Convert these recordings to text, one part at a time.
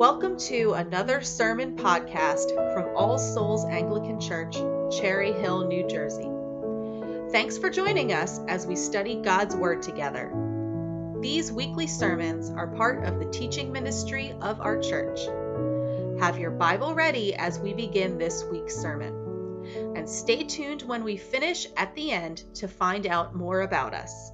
Welcome to another sermon podcast from All Souls Anglican Church, Cherry Hill, New Jersey. Thanks for joining us as we study God's Word together. These weekly sermons are part of the teaching ministry of our church. Have your Bible ready as we begin this week's sermon. And stay tuned when we finish at the end to find out more about us.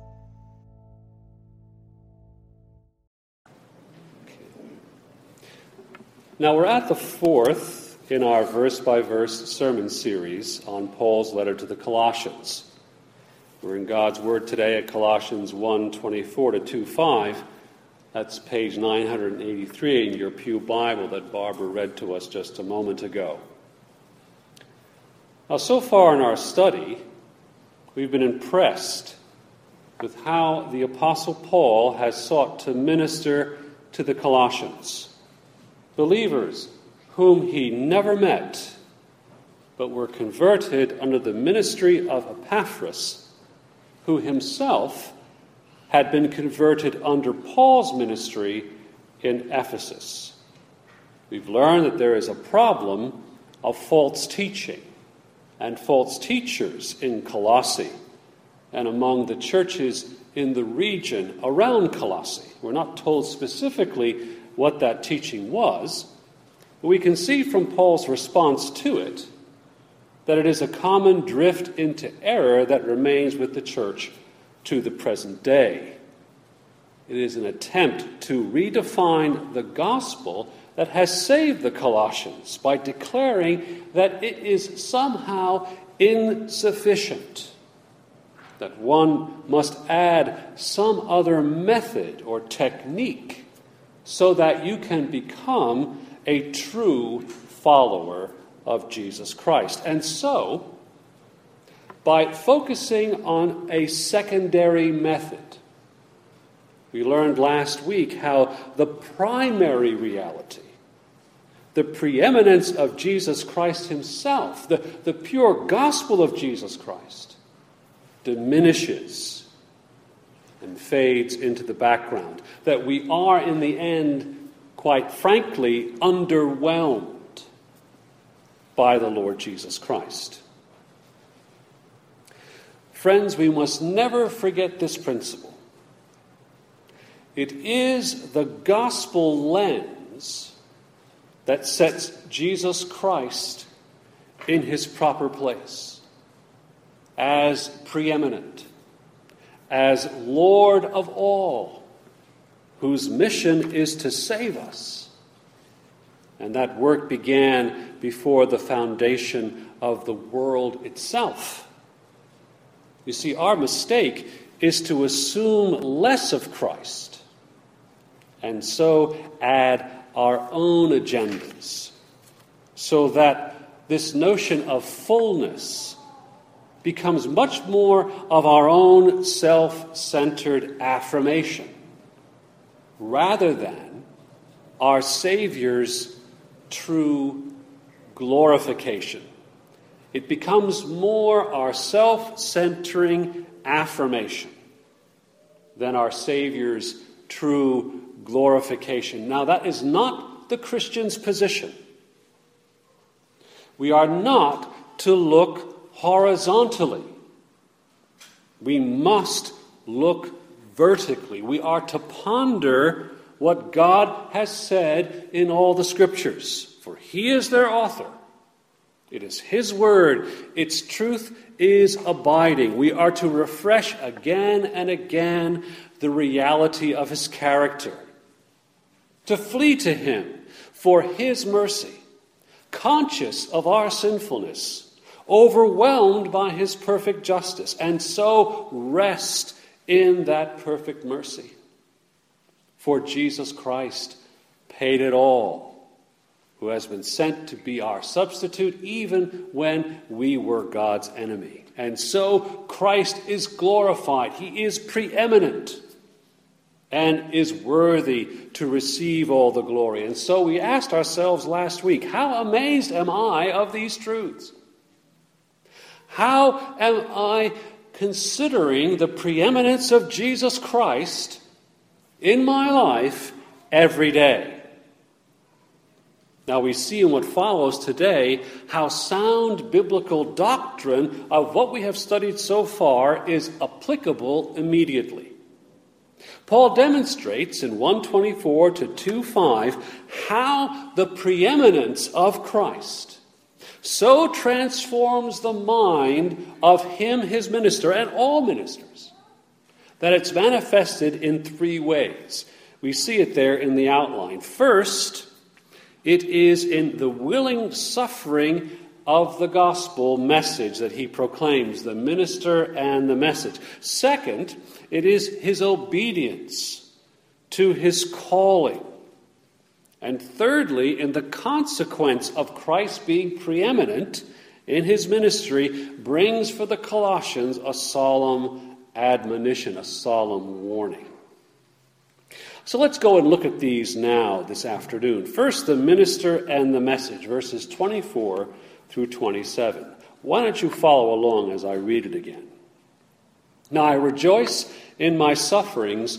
Now we're at the fourth in our verse by verse sermon series on Paul's letter to the Colossians. We're in God's Word today at Colossians 1 24 to 2 5. That's page 983 in your Pew Bible that Barbara read to us just a moment ago. Now, so far in our study, we've been impressed with how the Apostle Paul has sought to minister to the Colossians believers whom he never met, but were converted under the ministry of Epaphras, who himself had been converted under Paul's ministry in Ephesus. We've learned that there is a problem of false teaching and false teachers in Colossae and among the churches in the region around Colossae. We're not told specifically what that teaching was, but we can see from Paul's response to it that it is a common drift into error that remains with the church to the present day. It is an attempt to redefine the gospel that has saved the Colossians by declaring that it is somehow insufficient, that one must add some other method or technique so that you can become a true follower of Jesus Christ. And so, by focusing on a secondary method, we learned last week how the primary reality, the preeminence of Jesus Christ Himself, the, the pure gospel of Jesus Christ, diminishes and fades into the background. That we are, in the end, quite frankly, underwhelmed by the Lord Jesus Christ. Friends, we must never forget this principle. It is the gospel lens that sets Jesus Christ in his proper place as preeminent as Lord of all, whose mission is to save us. And that work began before the foundation of the world itself. You see, our mistake is to assume less of Christ and so add our own agendas so that this notion of fullness becomes much more of our own self centered affirmation rather than our Savior's true glorification. It becomes more our self centering affirmation than our Savior's true glorification. Now, that is not the Christian's position. We are not to look horizontally. We must look vertically. We are to ponder what God has said in all the scriptures, for He is their author. It is His word, its truth is abiding. We are to refresh again and again the reality of His character, to flee to Him for His mercy, conscious of our sinfulness overwhelmed by his perfect justice, and so rest in that perfect mercy. For Jesus Christ paid it all, who has been sent to be our substitute even when we were God's enemy. And so Christ is glorified, he is preeminent. And is worthy to receive all the glory. And so we asked ourselves last week, how amazed am I of these truths? How am I considering the preeminence of Jesus Christ in my life every day? Now, we see in what follows today how sound biblical doctrine of what we have studied so far is applicable immediately. Paul demonstrates in 124 to 25 how the preeminence of Christ so transforms the mind of him, his minister, and all ministers, that it's manifested in three ways. We see it there in the outline. First, it is in the willing suffering of the gospel message that he proclaims, the minister and the message. Second, it is his obedience to his calling. And thirdly, in the consequence of Christ being preeminent in his ministry, brings for the Colossians a solemn admonition, a solemn warning. So let's go and look at these now this afternoon. First, the minister and the message, verses 24 through 27. Why don't you follow along as I read it again? Now I rejoice in my sufferings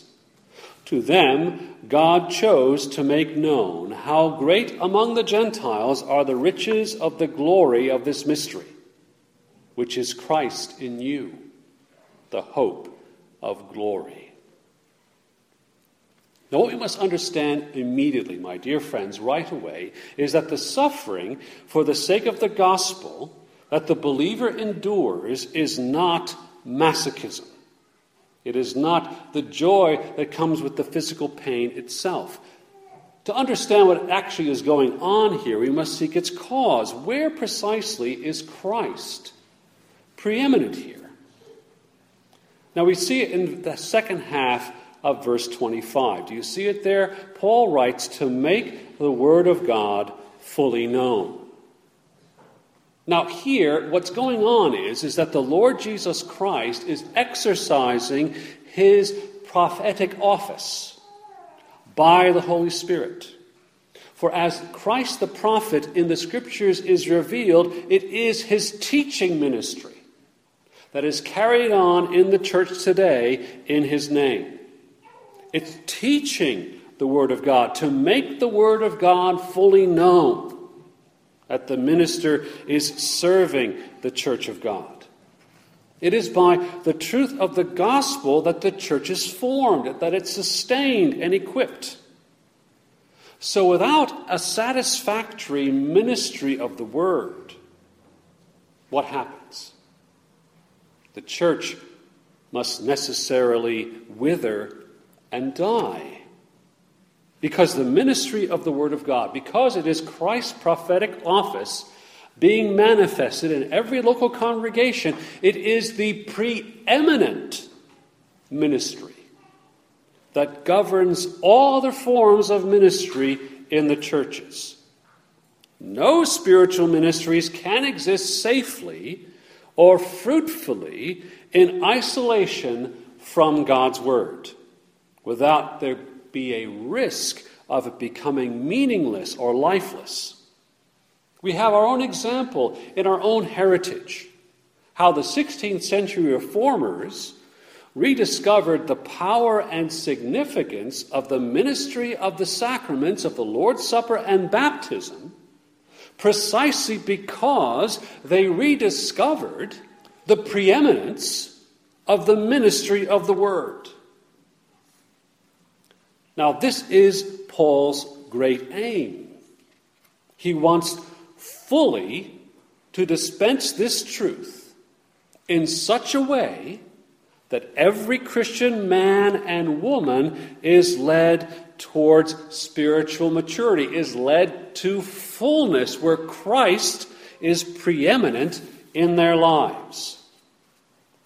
To them, God chose to make known how great among the Gentiles are the riches of the glory of this mystery, which is Christ in you, the hope of glory. Now, what we must understand immediately, my dear friends, right away, is that the suffering for the sake of the gospel that the believer endures is not masochism. It is not the joy that comes with the physical pain itself. To understand what actually is going on here, we must seek its cause. Where precisely is Christ preeminent here? Now, we see it in the second half of verse 25. Do you see it there? Paul writes to make the Word of God fully known. Now, here, what's going on is, is that the Lord Jesus Christ is exercising his prophetic office by the Holy Spirit. For as Christ the prophet in the scriptures is revealed, it is his teaching ministry that is carried on in the church today in his name. It's teaching the Word of God, to make the Word of God fully known. That the minister is serving the church of God. It is by the truth of the gospel that the church is formed, that it's sustained and equipped. So, without a satisfactory ministry of the word, what happens? The church must necessarily wither and die. Because the ministry of the Word of God, because it is Christ's prophetic office being manifested in every local congregation, it is the preeminent ministry that governs all other forms of ministry in the churches. No spiritual ministries can exist safely or fruitfully in isolation from God's Word without there be a risk of it becoming meaningless or lifeless. We have our own example in our own heritage how the 16th century reformers rediscovered the power and significance of the ministry of the sacraments of the Lord's Supper and baptism precisely because they rediscovered the preeminence of the ministry of the Word. Now, this is Paul's great aim. He wants fully to dispense this truth in such a way that every Christian man and woman is led towards spiritual maturity, is led to fullness where Christ is preeminent in their lives.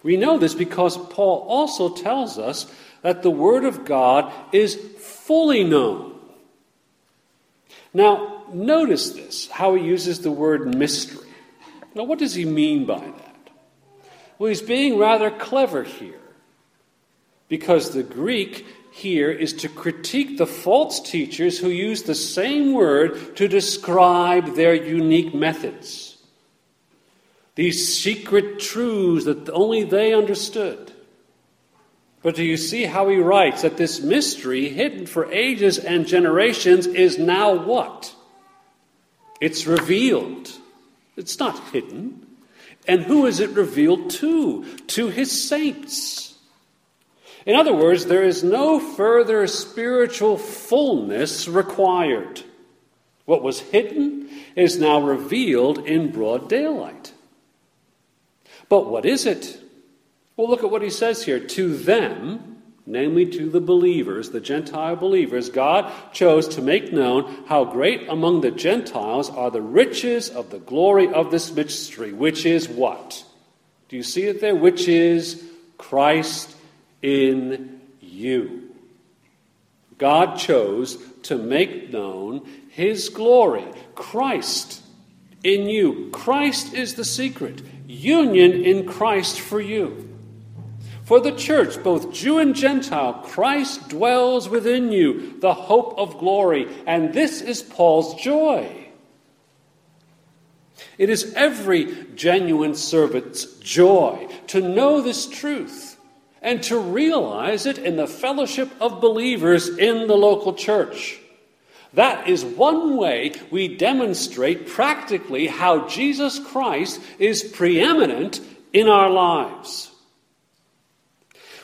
We know this because Paul also tells us that the Word of God is fully known. Now, notice this how he uses the word mystery. Now, what does he mean by that? Well, he's being rather clever here because the Greek here is to critique the false teachers who use the same word to describe their unique methods. These secret truths that only they understood. But do you see how he writes that this mystery, hidden for ages and generations, is now what? It's revealed. It's not hidden. And who is it revealed to? To his saints. In other words, there is no further spiritual fullness required. What was hidden is now revealed in broad daylight. But what is it? Well, look at what he says here. To them, namely to the believers, the Gentile believers, God chose to make known how great among the Gentiles are the riches of the glory of this mystery, which is what? Do you see it there? Which is Christ in you. God chose to make known his glory, Christ in you. Christ is the secret, union in Christ for you. For the church, both Jew and Gentile, Christ dwells within you, the hope of glory. And this is Paul's joy. It is every genuine servant's joy to know this truth and to realize it in the fellowship of believers in the local church. That is one way we demonstrate practically how Jesus Christ is preeminent in our lives.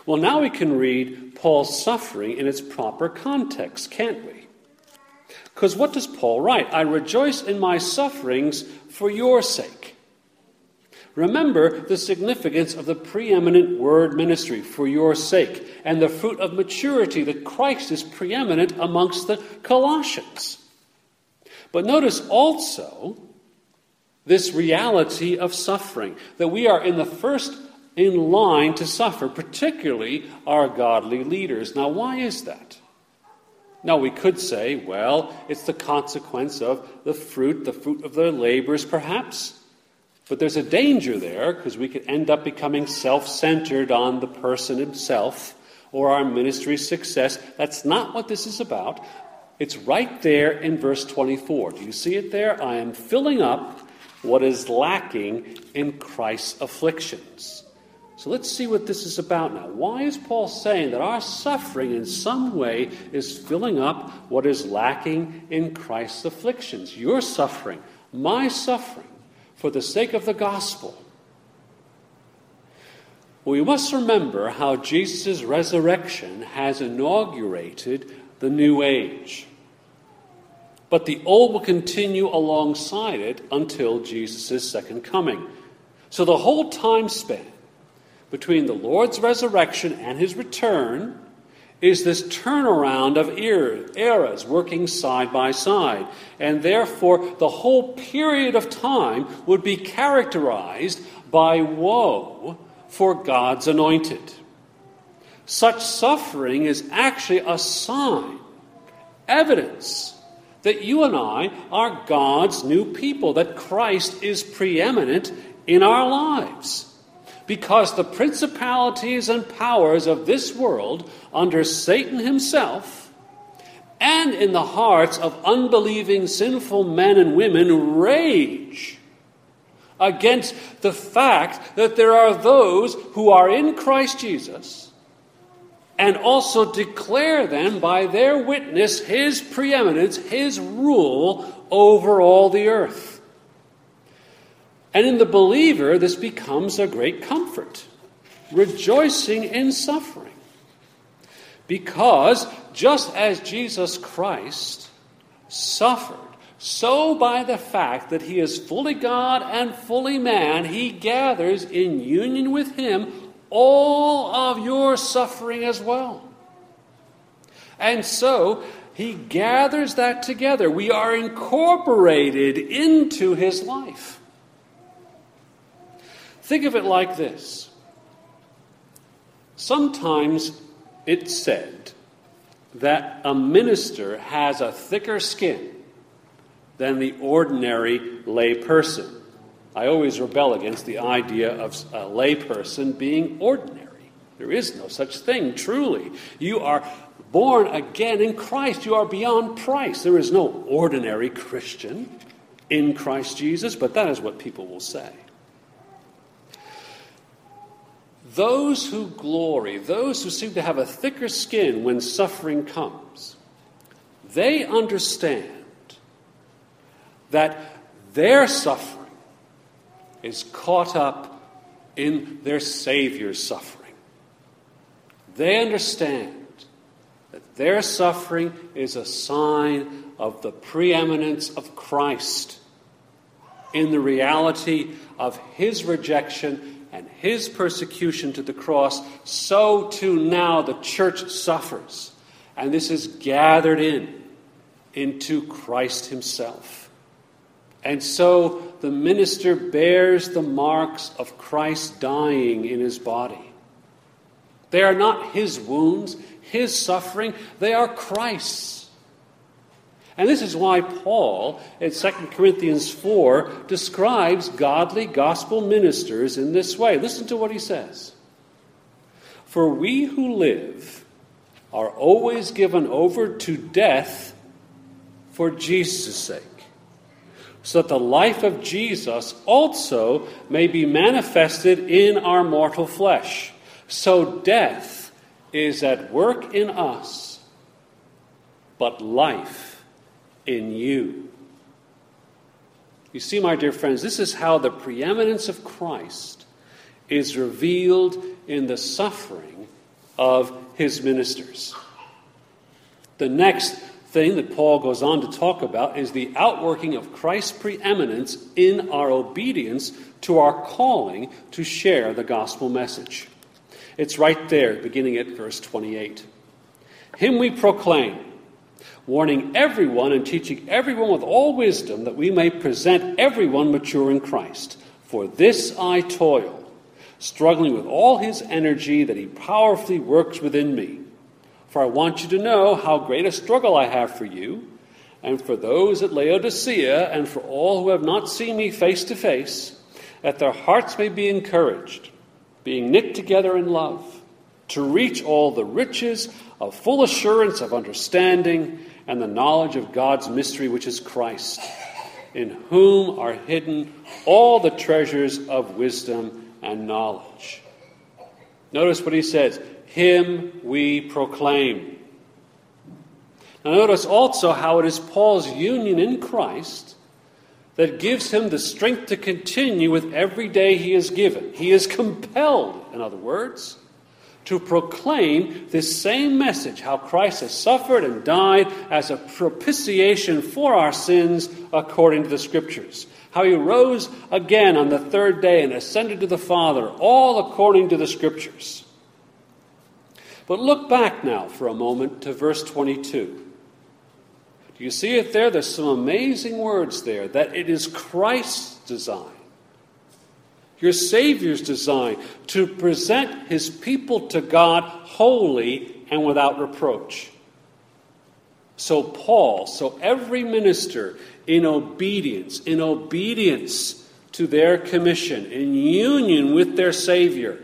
Well, now we can read Paul's suffering in its proper context, can't we? Because what does Paul write? I rejoice in my sufferings for your sake. Remember the significance of the preeminent word ministry for your sake and the fruit of maturity that Christ is preeminent amongst the Colossians. But notice also this reality of suffering, that we are in the first in line to suffer, particularly our godly leaders. Now, why is that? Now, we could say, well, it's the consequence of the fruit, the fruit of their labors, perhaps. But there's a danger there because we could end up becoming self centered on the person himself or our ministry's success. That's not what this is about. It's right there in verse 24. Do you see it there? I am filling up what is lacking in Christ's afflictions. So let's see what this is about now. Why is Paul saying that our suffering in some way is filling up what is lacking in Christ's afflictions? Your suffering, my suffering for the sake of the gospel. We must remember how Jesus' resurrection has inaugurated the new age. But the old will continue alongside it until Jesus' second coming. So the whole time span between the Lord's resurrection and his return is this turnaround of eras working side by side. And therefore, the whole period of time would be characterized by woe for God's anointed. Such suffering is actually a sign, evidence that you and I are God's new people, that Christ is preeminent in our lives because the principalities and powers of this world under Satan himself and in the hearts of unbelieving sinful men and women rage against the fact that there are those who are in Christ Jesus and also declare then by their witness his preeminence, his rule over all the earth. And in the believer, this becomes a great comfort, rejoicing in suffering. Because just as Jesus Christ suffered, so by the fact that he is fully God and fully man, he gathers in union with him all of your suffering as well. And so he gathers that together. We are incorporated into his life. Think of it like this sometimes it's said that a minister has a thicker skin than the ordinary lay person. I always rebel against the idea of a layperson being ordinary. There is no such thing, truly. You are born again in Christ. You are beyond price. There is no ordinary Christian in Christ Jesus, but that is what people will say. Those who glory, those who seem to have a thicker skin when suffering comes, they understand that their suffering is caught up in their Savior's suffering. They understand that their suffering is a sign of the preeminence of Christ in the reality of his rejection his persecution to the cross. So too now the church suffers. And this is gathered in into Christ himself. And so the minister bears the marks of Christ dying in his body. They are not his wounds, his suffering, they are Christ's. And this is why Paul, in 2 Corinthians 4, describes godly gospel ministers in this way. Listen to what he says For we who live are always given over to death for Jesus' sake so that the life of Jesus also may be manifested in our mortal flesh. So death is at work in us, but life in you. You see, my dear friends, this is how the preeminence of Christ is revealed in the suffering of his ministers. The next thing that Paul goes on to talk about is the outworking of Christ's preeminence in our obedience to our calling to share the gospel message. It's right there, beginning at verse 28. Him we proclaim, warning everyone and teaching everyone with all wisdom that we may present everyone mature in Christ. For this I toil, struggling with all his energy that he powerfully works within me. For I want you to know how great a struggle I have for you, and for those at Laodicea, and for all who have not seen me face to face, that their hearts may be encouraged, being knit together in love, to reach all the riches of full assurance of understanding and the knowledge of God's mystery, which is Christ, in whom are hidden all the treasures of wisdom and knowledge. Notice what he says him we proclaim. Now, notice also how it is Paul's union in Christ that gives him the strength to continue with every day he is given. He is compelled, in other words, to proclaim this same message how Christ has suffered and died as a propitiation for our sins according to the Scriptures. How he rose again on the third day and ascended to the Father, all according to the Scriptures. But look back now for a moment to verse 22. Do you see it there? There's some amazing words there that it is Christ's design, your Savior's design, to present his people to God holy and without reproach. So, Paul, so every minister in obedience, in obedience to their commission, in union with their Savior,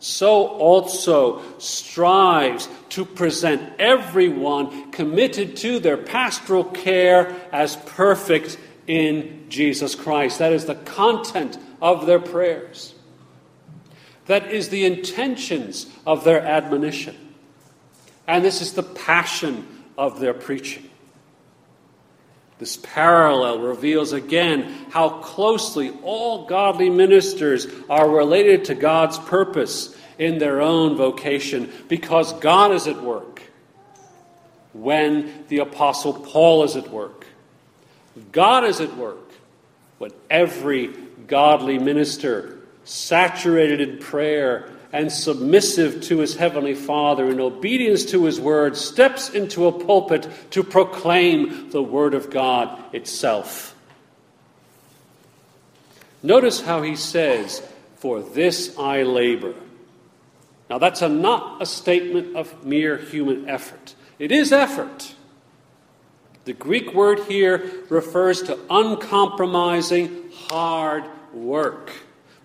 so also strives to present everyone committed to their pastoral care as perfect in Jesus Christ. That is the content of their prayers. That is the intentions of their admonition. And this is the passion of their preaching. This parallel reveals again how closely all godly ministers are related to God's purpose in their own vocation because God is at work when the Apostle Paul is at work. God is at work when every godly minister, saturated in prayer, and submissive to his heavenly Father in obedience to his word, steps into a pulpit to proclaim the word of God itself. Notice how he says, For this I labor. Now, that's a, not a statement of mere human effort. It is effort. The Greek word here refers to uncompromising, hard work.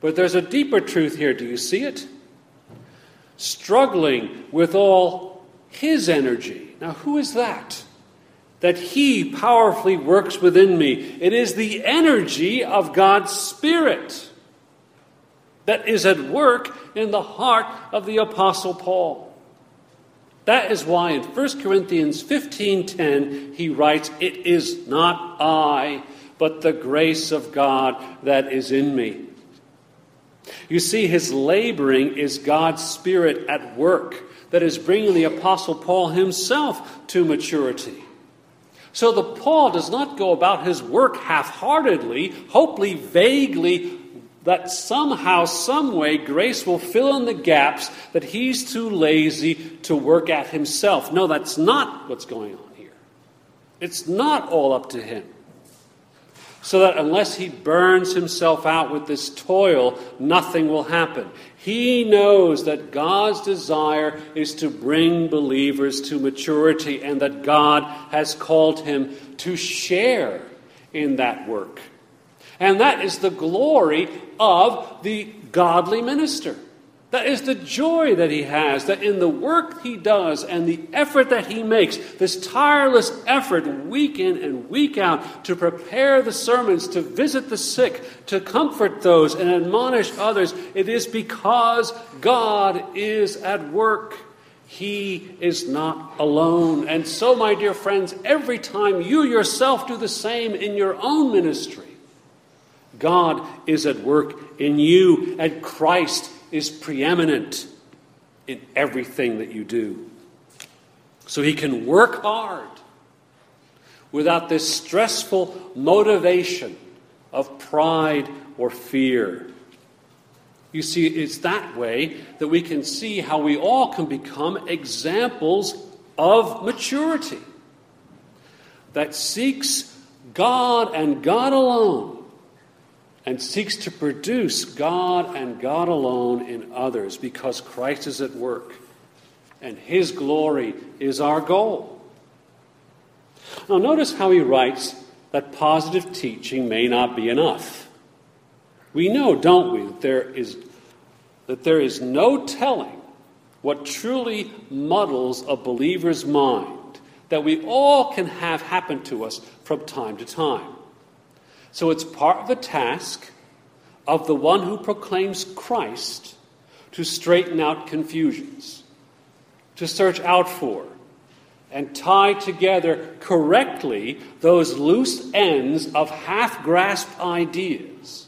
But there's a deeper truth here. Do you see it? Struggling with all his energy. Now, who is that? That he powerfully works within me. It is the energy of God's Spirit that is at work in the heart of the Apostle Paul. That is why in 1 Corinthians 15:10 he writes, "It is not I, but the grace of God that is in me." You see, his laboring is God's Spirit at work that is bringing the Apostle Paul himself to maturity. So the Paul does not go about his work half-heartedly, hopefully, vaguely that somehow, some way, grace will fill in the gaps that he's too lazy to work at himself. No, that's not what's going on here. It's not all up to him. So that unless he burns himself out with this toil, nothing will happen. He knows that God's desire is to bring believers to maturity and that God has called him to share in that work. And that is the glory of the godly minister. That is the joy that he has, that in the work he does and the effort that he makes, this tireless effort week in and week out to prepare the sermons, to visit the sick, to comfort those and admonish others, it is because God is at work. He is not alone. And so, my dear friends, every time you yourself do the same in your own ministry, God is at work in you, and Christ is preeminent in everything that you do. So he can work hard without this stressful motivation of pride or fear. You see, it's that way that we can see how we all can become examples of maturity that seeks God and God alone and seeks to produce God and God alone in others because Christ is at work and His glory is our goal. Now, notice how he writes that positive teaching may not be enough. We know, don't we, that there is, that there is no telling what truly muddles a believer's mind that we all can have happen to us from time to time. So it's part of the task of the one who proclaims Christ to straighten out confusions, to search out for, and tie together correctly those loose ends of half grasped ideas,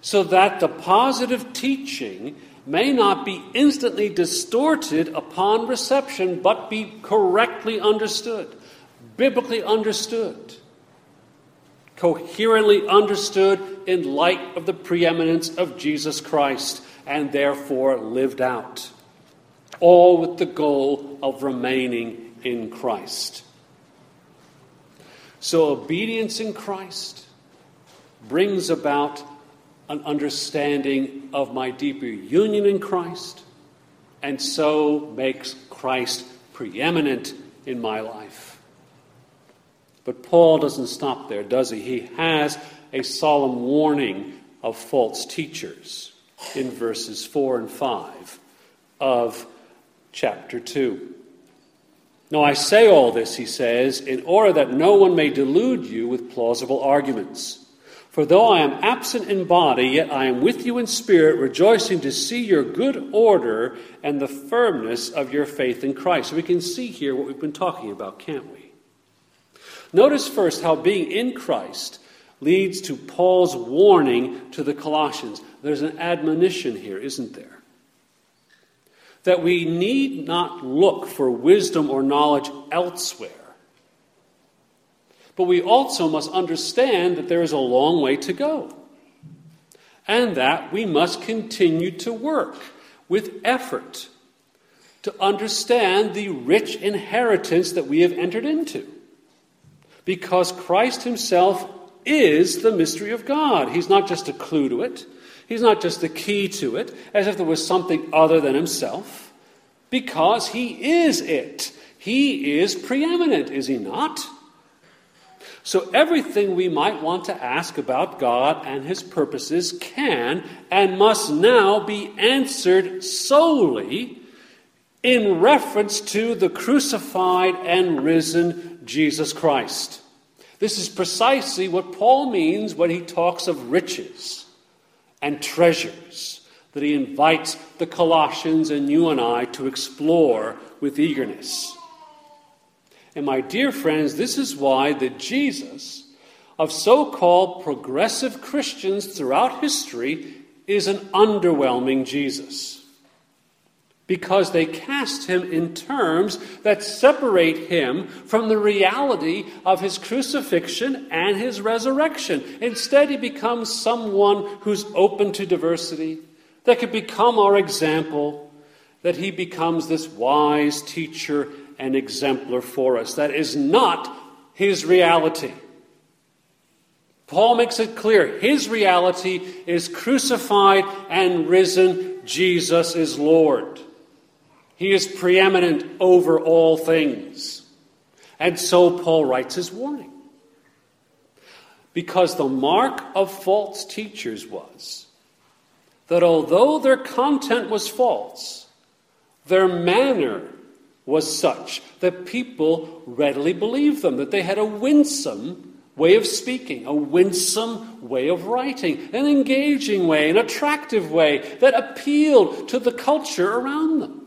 so that the positive teaching may not be instantly distorted upon reception, but be correctly understood, biblically understood coherently understood in light of the preeminence of Jesus Christ and therefore lived out. All with the goal of remaining in Christ. So, obedience in Christ brings about an understanding of my deeper union in Christ, and so makes Christ preeminent in my life. But Paul doesn't stop there, does he? He has a solemn warning of false teachers in verses 4 and 5 of chapter 2. Now, I say all this, he says, in order that no one may delude you with plausible arguments. For though I am absent in body, yet I am with you in spirit, rejoicing to see your good order and the firmness of your faith in Christ. So we can see here what we've been talking about, can't we? Notice first how being in Christ leads to Paul's warning to the Colossians. There's an admonition here, isn't there? That we need not look for wisdom or knowledge elsewhere. But we also must understand that there is a long way to go. And that we must continue to work with effort to understand the rich inheritance that we have entered into because Christ himself is the mystery of God. He's not just a clue to it, he's not just the key to it, as if there was something other than himself, because he is it. He is preeminent, is he not? So, everything we might want to ask about God and His purposes can and must now be answered solely in reference to the crucified and risen Jesus Christ. This is precisely what Paul means when he talks of riches and treasures that he invites the Colossians and you and I to explore with eagerness. And my dear friends, this is why the Jesus of so called progressive Christians throughout history is an underwhelming Jesus. Because they cast him in terms that separate him from the reality of his crucifixion and his resurrection. Instead, he becomes someone who's open to diversity, that could become our example, that he becomes this wise teacher and exemplar for us. That is not his reality. Paul makes it clear his reality is crucified and risen. Jesus is Lord. He is preeminent over all things. And so Paul writes his warning. Because the mark of false teachers was that although their content was false, their manner was such that people readily believed them, that they had a winsome way of speaking, a winsome way of writing, an engaging way, an attractive way that appealed to the culture around them.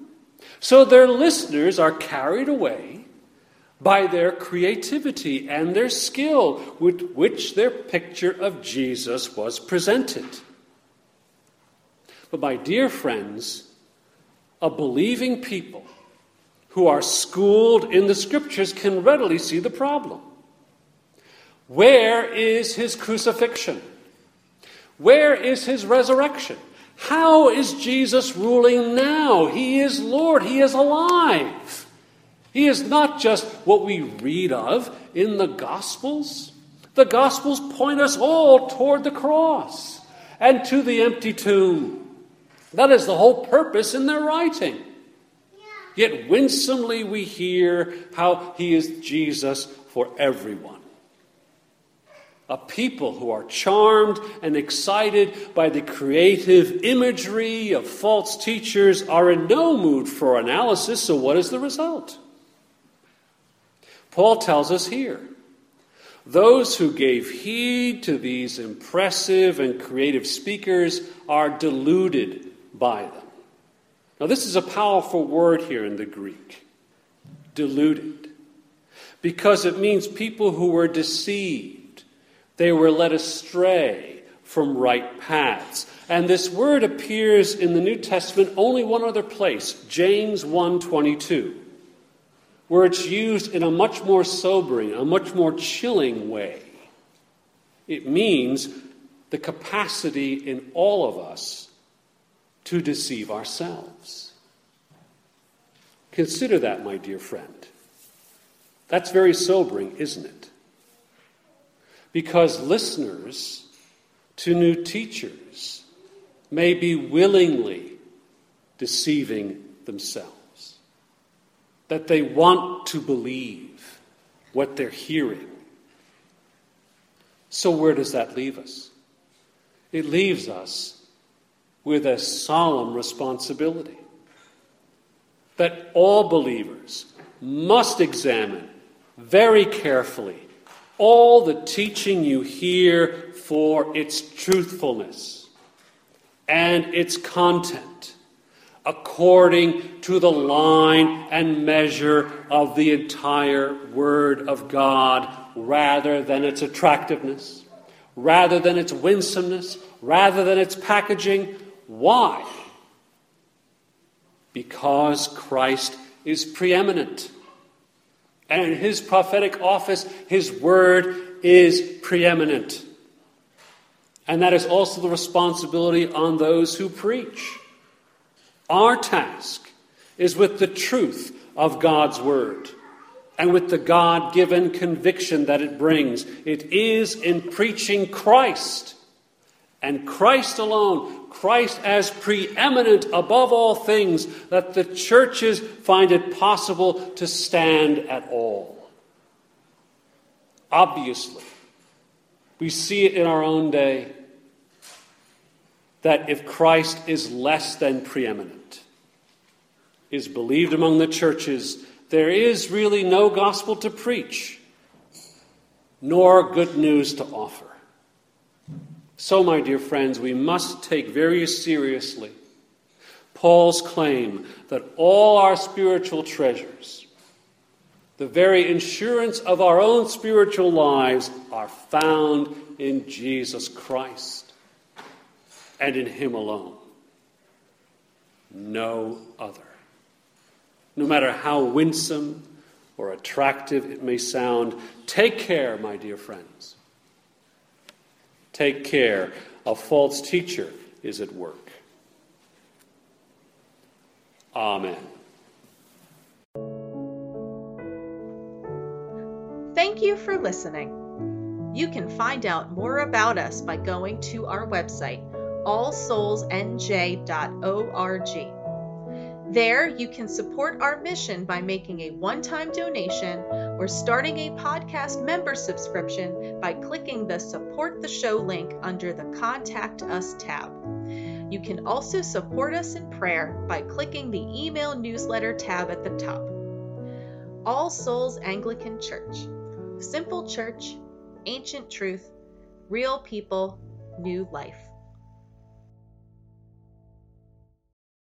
So their listeners are carried away by their creativity and their skill with which their picture of Jesus was presented. But, my dear friends, a believing people who are schooled in the scriptures can readily see the problem. Where is his crucifixion? Where is his resurrection? How is Jesus ruling now? He is Lord, he is alive. He is not just what we read of in the Gospels. The Gospels point us all toward the cross and to the empty tomb. That is the whole purpose in their writing. Yet winsomely we hear how he is Jesus for everyone. A people who are charmed and excited by the creative imagery of false teachers are in no mood for analysis, so what is the result? Paul tells us here those who gave heed to these impressive and creative speakers are deluded by them. Now, this is a powerful word here in the Greek deluded, because it means people who were deceived, they were led astray from right paths. And this word appears in the New Testament only one other place, James 1:22, where it's used in a much more sobering, a much more chilling way. It means the capacity in all of us to deceive ourselves. Consider that, my dear friend. That's very sobering, isn't it? Because listeners to new teachers may be willingly deceiving themselves, that they want to believe what they're hearing. So, where does that leave us? It leaves us with a solemn responsibility that all believers must examine very carefully all the teaching you hear for its truthfulness and its content according to the line and measure of the entire Word of God rather than its attractiveness, rather than its winsomeness, rather than its packaging, why? Because Christ is preeminent. And his prophetic office, his word is preeminent. And that is also the responsibility on those who preach. Our task is with the truth of God's word and with the God given conviction that it brings. It is in preaching Christ and Christ alone Christ as preeminent above all things, that the churches find it possible to stand at all. obviously. We see it in our own day that if Christ is less than preeminent, is believed among the churches, there is really no gospel to preach, nor good news to offer. So, my dear friends, we must take very seriously Paul's claim that all our spiritual treasures, the very insurance of our own spiritual lives, are found in Jesus Christ and in Him alone. No other. No matter how winsome or attractive it may sound, take care, my dear friends. Take care. A false teacher is at work. Amen. Thank you for listening. You can find out more about us by going to our website, allsoulsnj.org. There, you can support our mission by making a one time donation or starting a podcast member subscription by clicking the Support the Show link under the Contact Us tab. You can also support us in prayer by clicking the email newsletter tab at the top. All Souls Anglican Church. Simple church, ancient truth, real people, new life.